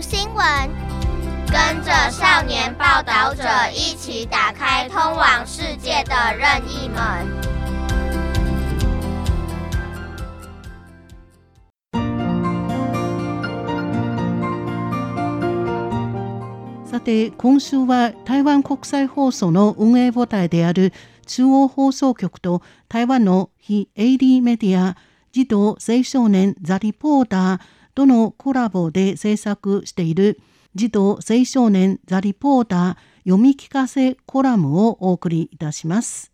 新闻，跟着少年报道者一起打开通往世界的任意门。さて今週は台湾国際放送の運営母体である中央放送局と台湾の非営利メディア児童青少年ザ・リポーターとのコラボで制作している児童青少年ザ・リポーター読み聞かせコラムをお送りいたします。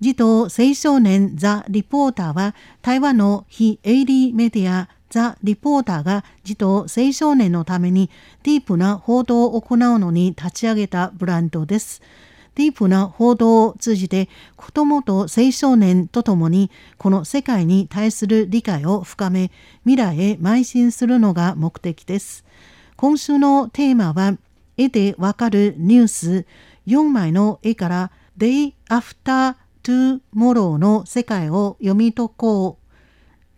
児童青少年ザ・リポーターは台湾の非営利メディアザ・リポーターが児童青少年のためにディープな報道を行うのに立ち上げたブランドです。ディープな報道を通じて子どもと青少年とともにこの世界に対する理解を深め未来へ邁進するのが目的です。今週のテーマは絵でわかるニュース4枚の絵から Day After Tomorrow の世界を読み解こう。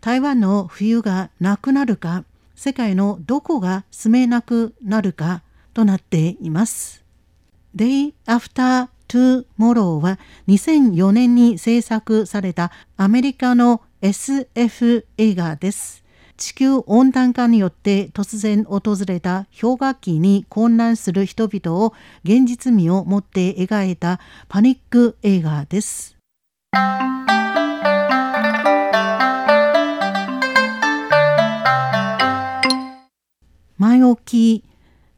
台湾の冬がなくなるか世界のどこが住めなくなるかとなっています。Day After Tomorrow は2004年に制作されたアメリカの SF 映画です。地球温暖化によって突然訪れた氷河期に混乱する人々を現実味を持って描いたパニック映画です。前置き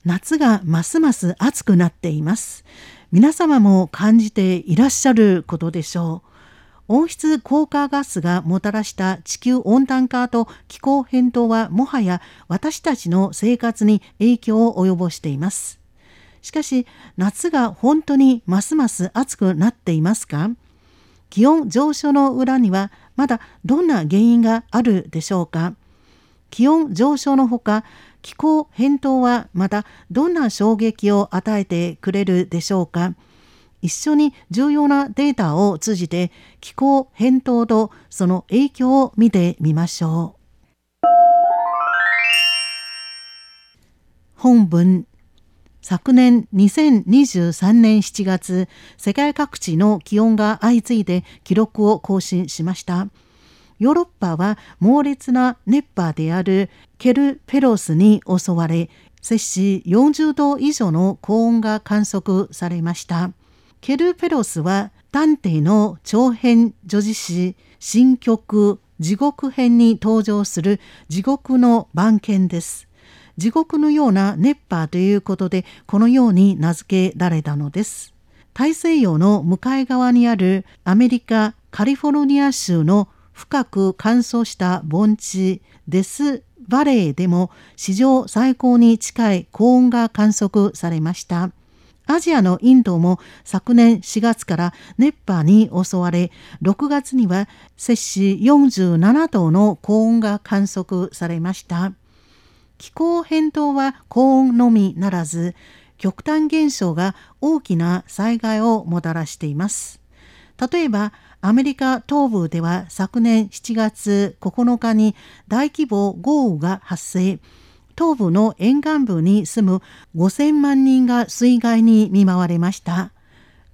夏がますます暑くなっています。皆様も感じていらっしゃることでしょう。温室効果ガスがもたらした地球温暖化と気候変動はもはや私たちの生活に影響を及ぼしています。しかし夏が本当にますます暑くなっていますか？気温上昇の裏にはまだどんな原因があるでしょうか？気温上昇のほか気候変動はまたどんな衝撃を与えてくれるでしょうか？一緒に重要なデータを通じて気候変動とその影響を見てみましょう。本文昨年2023年7月世界各地の気温が相次いで記録を更新しました。ヨーロッパは猛烈な熱波であるケルペロスに襲われ、摂氏40度以上の高温が観測されました。ケルペロスは探偵の長編女子詩新曲地獄編に登場する地獄の番犬です。地獄のような熱波ということでこのように名付けられたのです。大西洋の向かい側にあるアメリカ・カリフォルニア州の深く乾燥した盆地デスバレーでも史上最高に近い高温が観測されました。アジアのインドも昨年4月から熱波に襲われ、6月には摂氏47度の高温が観測されました。気候変動は高温のみならず、極端現象が大きな災害をもたらしています。例えば、アメリカ東部では昨年7月9日に大規模豪雨が発生。東部の沿岸部に住む5000万人が水害に見舞われました。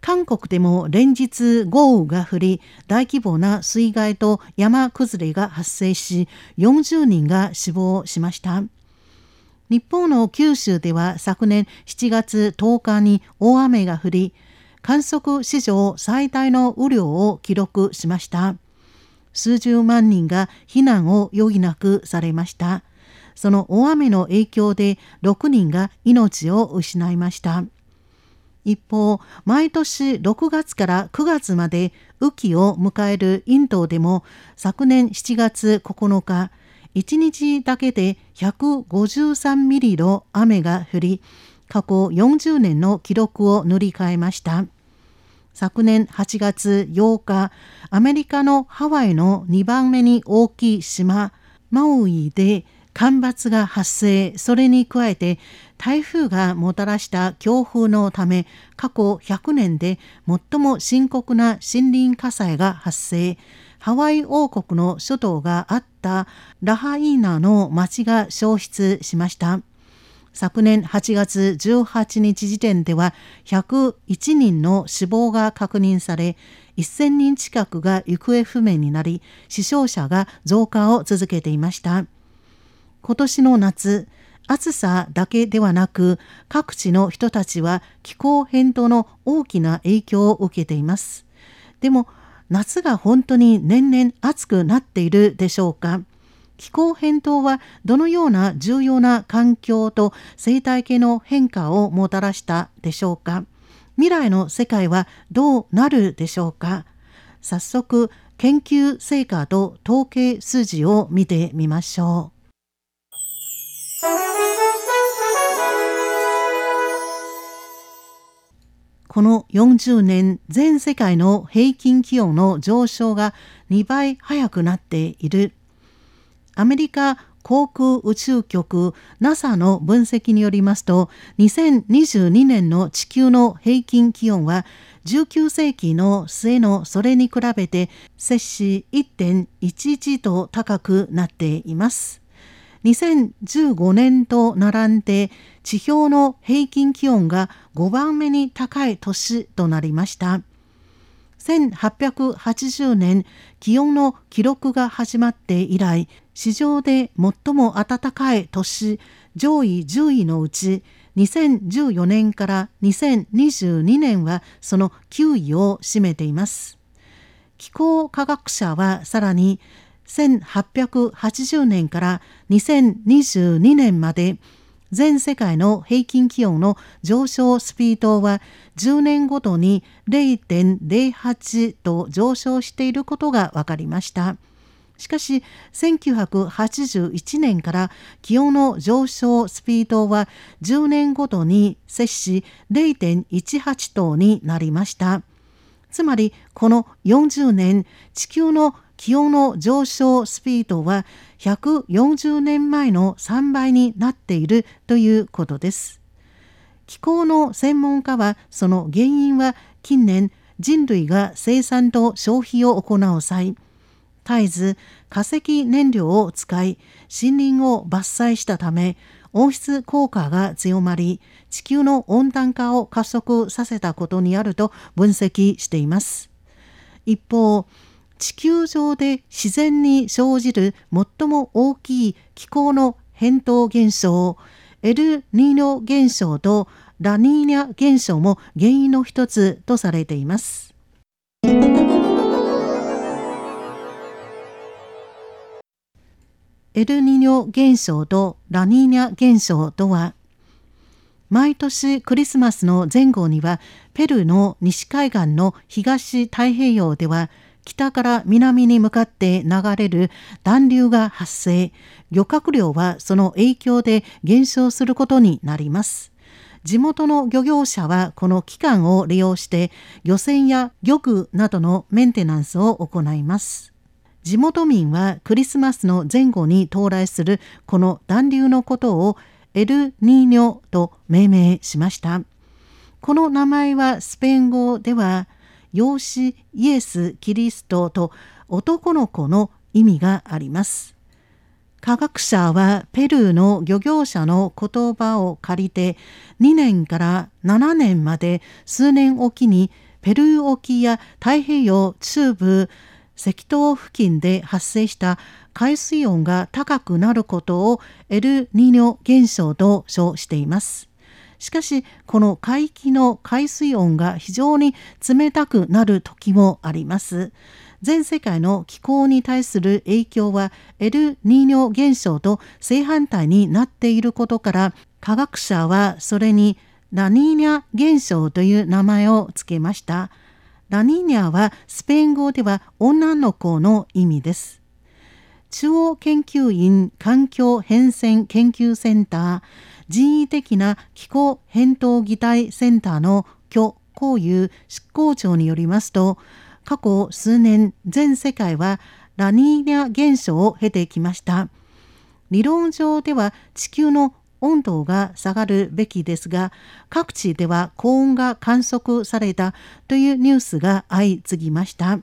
韓国でも連日豪雨が降り、大規模な水害と山崩れが発生し、40人が死亡しました。日本の九州では昨年7月10日に大雨が降り、観測史上最大の雨量を記録しました。数十万人が避難を余儀なくされました。その大雨の影響で6人が命を失いました。一方、毎年6月から9月まで雨季を迎えるインドでも昨年7月9日、1日だけで153ミリの雨が降り、過去40年の記録を塗り替えました。昨年8月8日、アメリカのハワイの2番目に大きい島、マウイで干ばつが発生、それに加えて台風がもたらした強風のため、過去100年で最も深刻な森林火災が発生、ハワイ王国の首都があったラハイーナの町が消失しました。昨年8月18日時点では101人の死亡が確認され1000人近くが行方不明になり死傷者が増加を続けていました。今年の夏暑さだけではなく各地の人たちは気候変動の大きな影響を受けています。でも夏が本当に年々暑くなっているでしょうか？気候変動はどのような重要な環境と生態系の変化をもたらしたでしょうか？未来の世界はどうなるでしょうか？早速研究成果と統計数字を見てみましょう。この40年全世界の平均気温の上昇が2倍早くなっている。アメリカ航空宇宙局 NASA の分析によりますと2022年の地球の平均気温は19世紀の末のそれに比べて摂氏1.11度高くなっています。2015年と並んで地表の平均気温が5番目に高い年となりました。1880年気温の記録が始まって以来史上で最も暖かい年上位10位のうち2014年から2022年はその9位を占めています。気候科学者はさらに1880年から2022年まで全世界の平均気温の上昇スピードは10年ごとに0.08と上昇していることが分かりました。しかし1981年から気温の上昇スピードは10年ごとに摂氏0.18等になりました。つまりこの40年地球の気温の上昇スピードは140年前の3倍になっているということです。気候の専門家はその原因は近年人類が生産と消費を行う際絶えず化石燃料を使い森林を伐採したため温室効果が強まり地球の温暖化を加速させたことにあると分析しています。一方地球上で自然に生じる最も大きい気候の変動現象エルニーニョ現象とラニーニャ現象も原因の一つとされています。エルニーニョ現象とラニーニャ現象とは毎年クリスマスの前後にはペルーの西海岸の東太平洋では北から南に向かって流れる暖流が発生。漁獲量はその影響で減少することになります。地元の漁業者はこの期間を利用して漁船や漁具などのメンテナンスを行います。地元民はクリスマスの前後に到来するこの暖流のことをエルニーニョと命名しました。この名前はスペイン語では養子イエス・キリストと男の子の意味があります。科学者はペルーの漁業者の言葉を借りて2年から7年まで数年おきにペルー沖や太平洋中部赤道付近で発生した海水温が高くなることをエルニーニョ現象と称しています。しかしこの海域の海水温が非常に冷たくなる時もあります。全世界の気候に対する影響はエルニーニョ現象と正反対になっていることから科学者はそれにラニーニャ現象という名前を付けました。ラニーニャはスペイン語では女の子の意味です。中央研究院環境変遷研究センター人為的な気候変動擬態センターの許光雄執行長によりますと過去数年全世界はラニーニャ現象を経てきました。理論上では地球の温度が下がるべきですが各地では高温が観測されたというニュースが相次ぎました。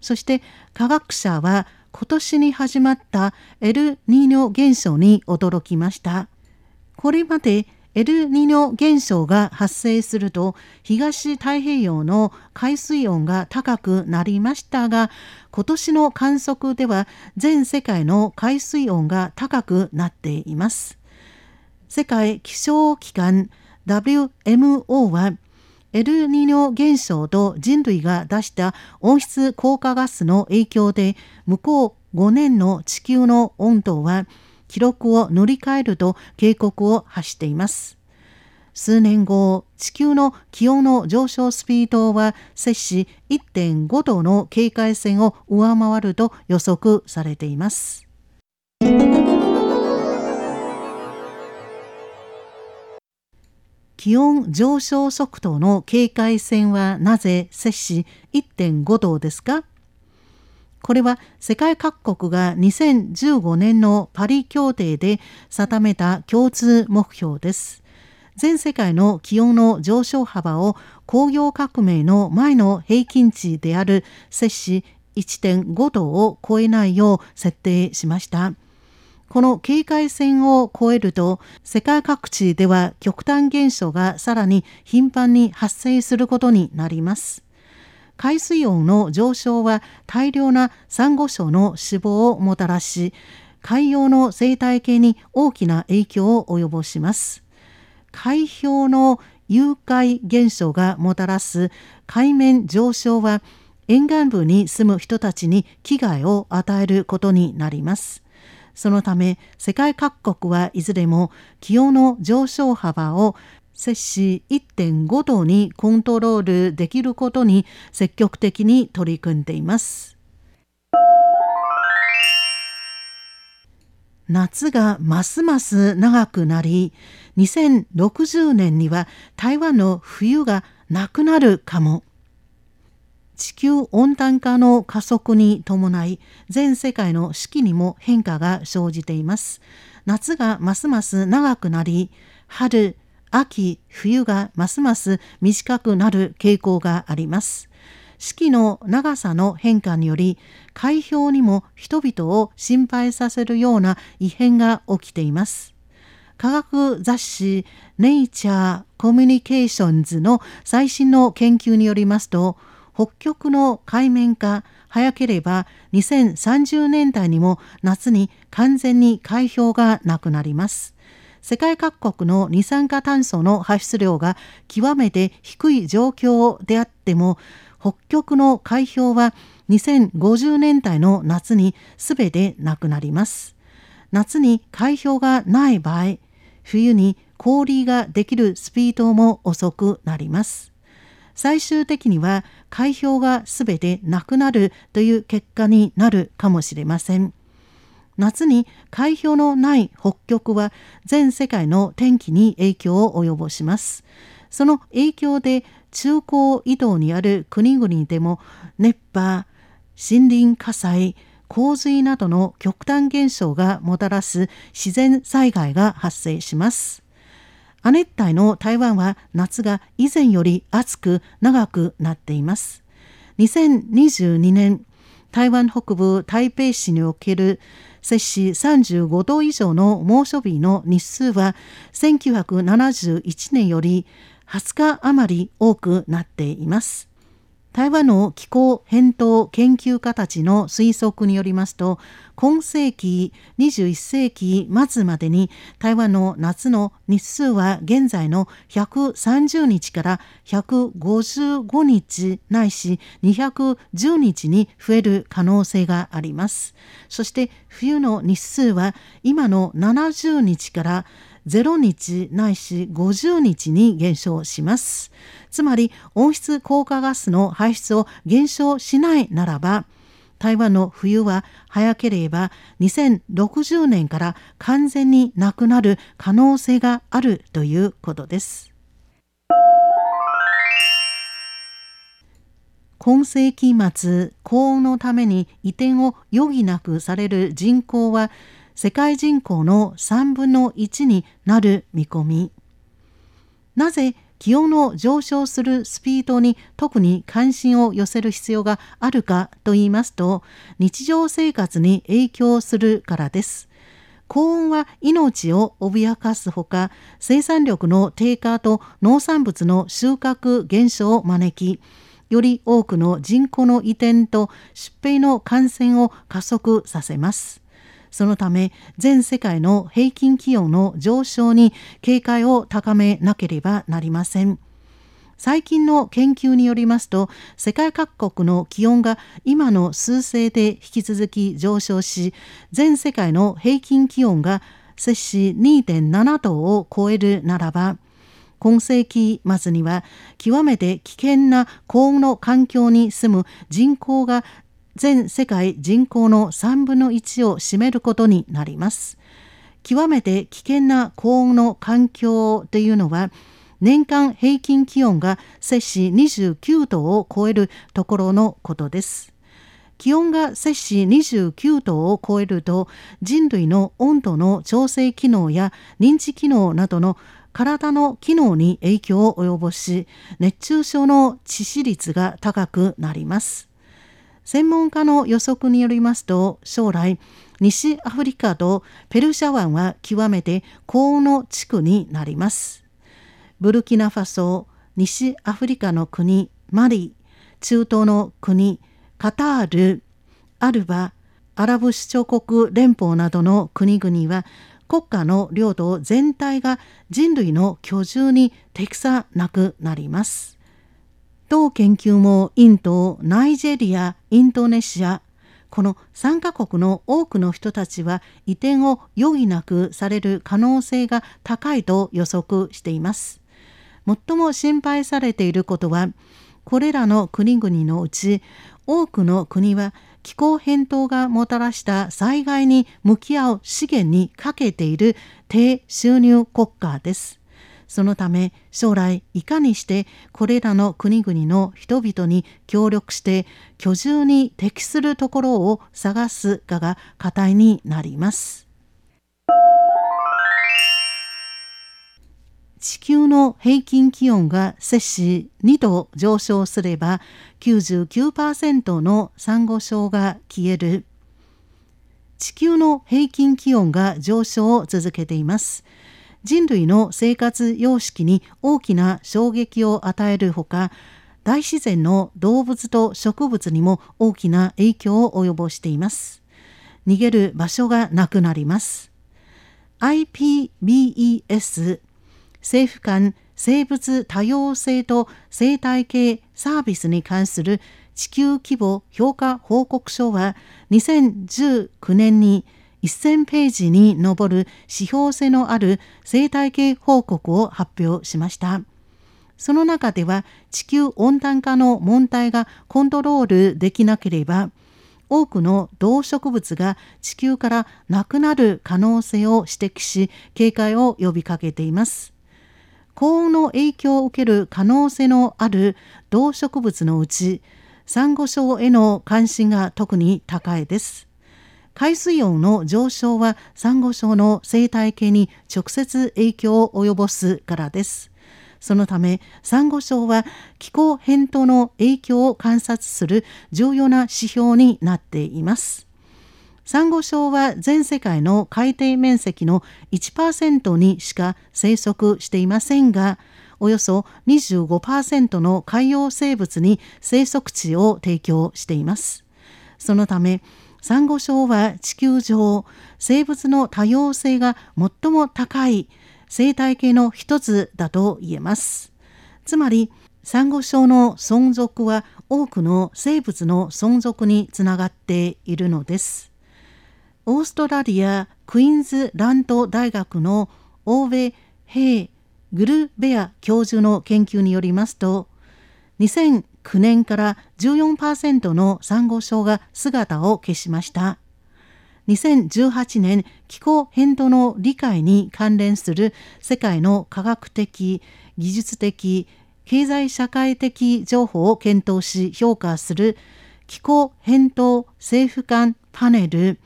そして科学者は今年に始まったエルニーニョ現象に驚きましたこれまでエルニーニョ現象が発生すると東太平洋の海水温が高くなりましたが今年の観測では全世界の海水温が高くなっています。世界気象機関 WMO はエルニーニョ現象と人類が出した温室効果ガスの影響で向こう5年の地球の温度は記録を塗り替えると警告を発しています。数年後、地球の気温の上昇スピードは摂氏1.5度の警戒線を上回ると予測されています。気温上昇速度の警戒線はなぜ摂氏1.5度ですか？これは世界各国が2015年のパリ協定で定めた共通目標です。全世界の気温の上昇幅を工業革命の前の平均値である摂氏1.5度を超えないよう設定しました。この警戒線を超えると世界各地では極端現象がさらに頻繁に発生することになります。海水温の上昇は大量なサンゴ礁の死亡をもたらし海洋の生態系に大きな影響を及ぼします海氷の融解現象がもたらす海面上昇は沿岸部に住む人たちに危害を与えることになりますそのため世界各国はいずれも気温の上昇幅を摂氏1.5度にコントロールできることに積極的に取り組んでいます。夏がますます長くなり2060年には台湾の冬がなくなるかも地球温暖化の加速に伴い全世界の四季にも変化が生じています夏がますます長くなり春秋、冬がますます短くなる傾向があります。四季の長さの変化により海氷にも人々を心配させるような異変が起きています。科学雑誌ネイチャー・コミュニケーションズの最新の研究によりますと北極の海面化早ければ2030年代にも夏に完全に海氷がなくなります。世界各国の二酸化炭素の排出量が極めて低い状況であっても北極の海氷は2050年代の夏に全てなくなります。夏に海氷がない場合、冬に氷ができるスピードも遅くなります。最終的には海氷が全てなくなるという結果になるかもしれません。夏に海氷のない北極は全世界の天気に影響を及ぼします。その影響で中高緯度にある国々でも熱波、森林火災、洪水などの極端現象がもたらす自然災害が発生します。亜熱帯の台湾は夏が以前より暑く長くなっています。2022年台湾北部台北市における摂氏35度以上の猛暑日の日数は1971年より20日余り多くなっています。台湾の気候変動研究家たちの推測によりますと今世紀21世紀末までに台湾の夏の日数は現在の130日から155日ないし210日に増える可能性があります。そして冬の日数は今の70日から0日ないし50日に減少します。つまり温室効果ガスの排出を減少しないならば台湾の冬は早ければ2060年から完全になくなる可能性があるということです。今世紀末高温のために移転を余儀なくされる人口は世界人口の3分の1になる見込み。なぜ気温の上昇するスピードに特に関心を寄せる必要があるかと言いますと日常生活に影響するからです。高温は命を脅かすほか生産力の低下と農産物の収穫減少を招きより多くの人口の移転と疾病の感染を加速させます。そのため全世界の平均気温の上昇に警戒を高めなければなりません。最近の研究によりますと世界各国の気温が今の数勢で引き続き上昇し全世界の平均気温が摂氏2.7度を超えるならば今世紀末には極めて危険な高温の環境に住む人口が全世界人口の3分の1を占めることになります。極めて危険な高温の環境というのは年間平均気温が摂氏29度を超えるところのことです。気温が摂氏29度を超えると人類の温度の調整機能や認知機能などの体の機能に影響を及ぼし熱中症の致死率が高くなります専門家の予測によりますと将来西アフリカとペルシャ湾は極めて高温の地区になりますブルキナファソ西アフリカの国マリ中東の国カタールアルバアラブ首長国連邦などの国々は国家の領土全体が人類の居住に適さなくなります。同研究もインド、ナイジェリア、インドネシア、この3カ国の多くの人たちは移転を余儀なくされる可能性が高いと予測しています。最も心配されていることは、これらの国々のうち多くの国は気候変動がもたらした災害に向き合う資源にかけている低収入国家です。そのため将来いかにしてこれらの国々の人々に協力して居住に適するところを探すかが課題になります。地球の平均気温が摂氏2度上昇すれば99%のサンゴ礁が消える地球の平均気温が上昇を続けています人類の生活様式に大きな衝撃を与えるほか大自然の動物と植物にも大きな影響を及ぼしています。逃げる場所がなくなります。IPBES 政府間生物多様性と生態系サービスに関する地球規模評価報告書は2019年に1000ページに上る指標性のある生態系報告を発表しました。その中では地球温暖化の問題がコントロールできなければ多くの動植物が地球からなくなる可能性を指摘し警戒を呼びかけています。高温の影響を受ける可能性のある動植物のうちサンゴ礁への関心が特に高いです。海水温の上昇はサンゴ礁の生態系に直接影響を及ぼすからです。そのためサンゴ礁は気候変動の影響を観察する重要な指標になっています。サンゴ礁は全世界の海底面積の1%にしか生息していませんがおよそ25%の海洋生物に生息地を提供しています。そのためサンゴ礁は地球上生物の多様性が最も高い生態系の一つだと言えます。つまりサンゴ礁の存続は多くの生物の存続につながっているのです。オーストラリアクイーンズランド大学のオーベ・ヘイ・グルベア教授の研究によりますと2009年から14%のサンゴ礁が姿を消しました。2018年気候変動の理解に関連する世界の科学的技術的経済社会的情報を検討し評価する気候変動政府間パネル。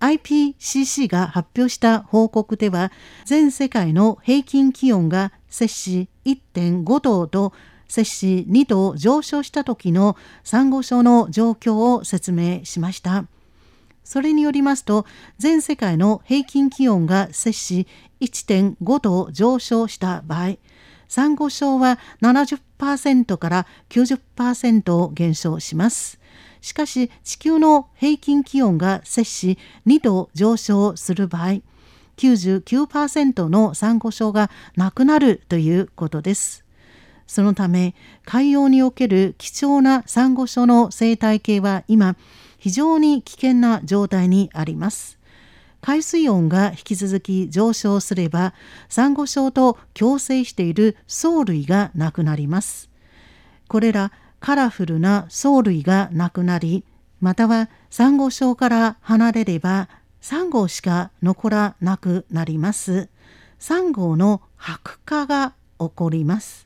IPCC が発表した報告では全世界の平均気温が摂氏1.5度と摂氏2度上昇した時のサンゴ礁の状況を説明しました。それによりますと全世界の平均気温が摂氏1.5度上昇した場合サンゴ礁は70%から90%減少します。しかし地球の平均気温が摂氏2度上昇する場合99%のサンゴ礁がなくなるということです。そのため海洋における貴重なサンゴ礁の生態系は今非常に危険な状態にあります。海水温が引き続き上昇すればサンゴ礁と共生している藻類がなくなります。これらカラフルな藻類がなくなりまたはサンゴ礁から離れればサンゴしか残らなくなります。サンゴの白化が起こります。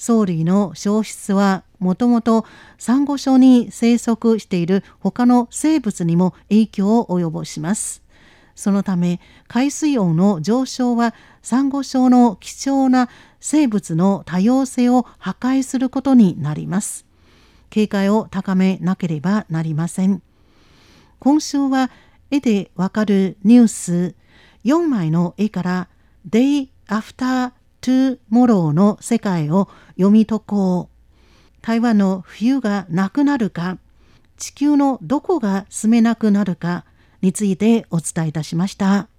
藻類の消失はもともとサンゴ礁に生息している他の生物にも影響を及ぼします。そのため海水温の上昇はサンゴ礁の貴重な生物の多様性を破壊することになります。警戒を高めなければなりません。今週は絵でわかるニュース4枚の絵から Day After トゥモローの世界を読み解こう。台湾の冬がなくなるか、地球のどこが住めなくなるかについてお伝えいたしました。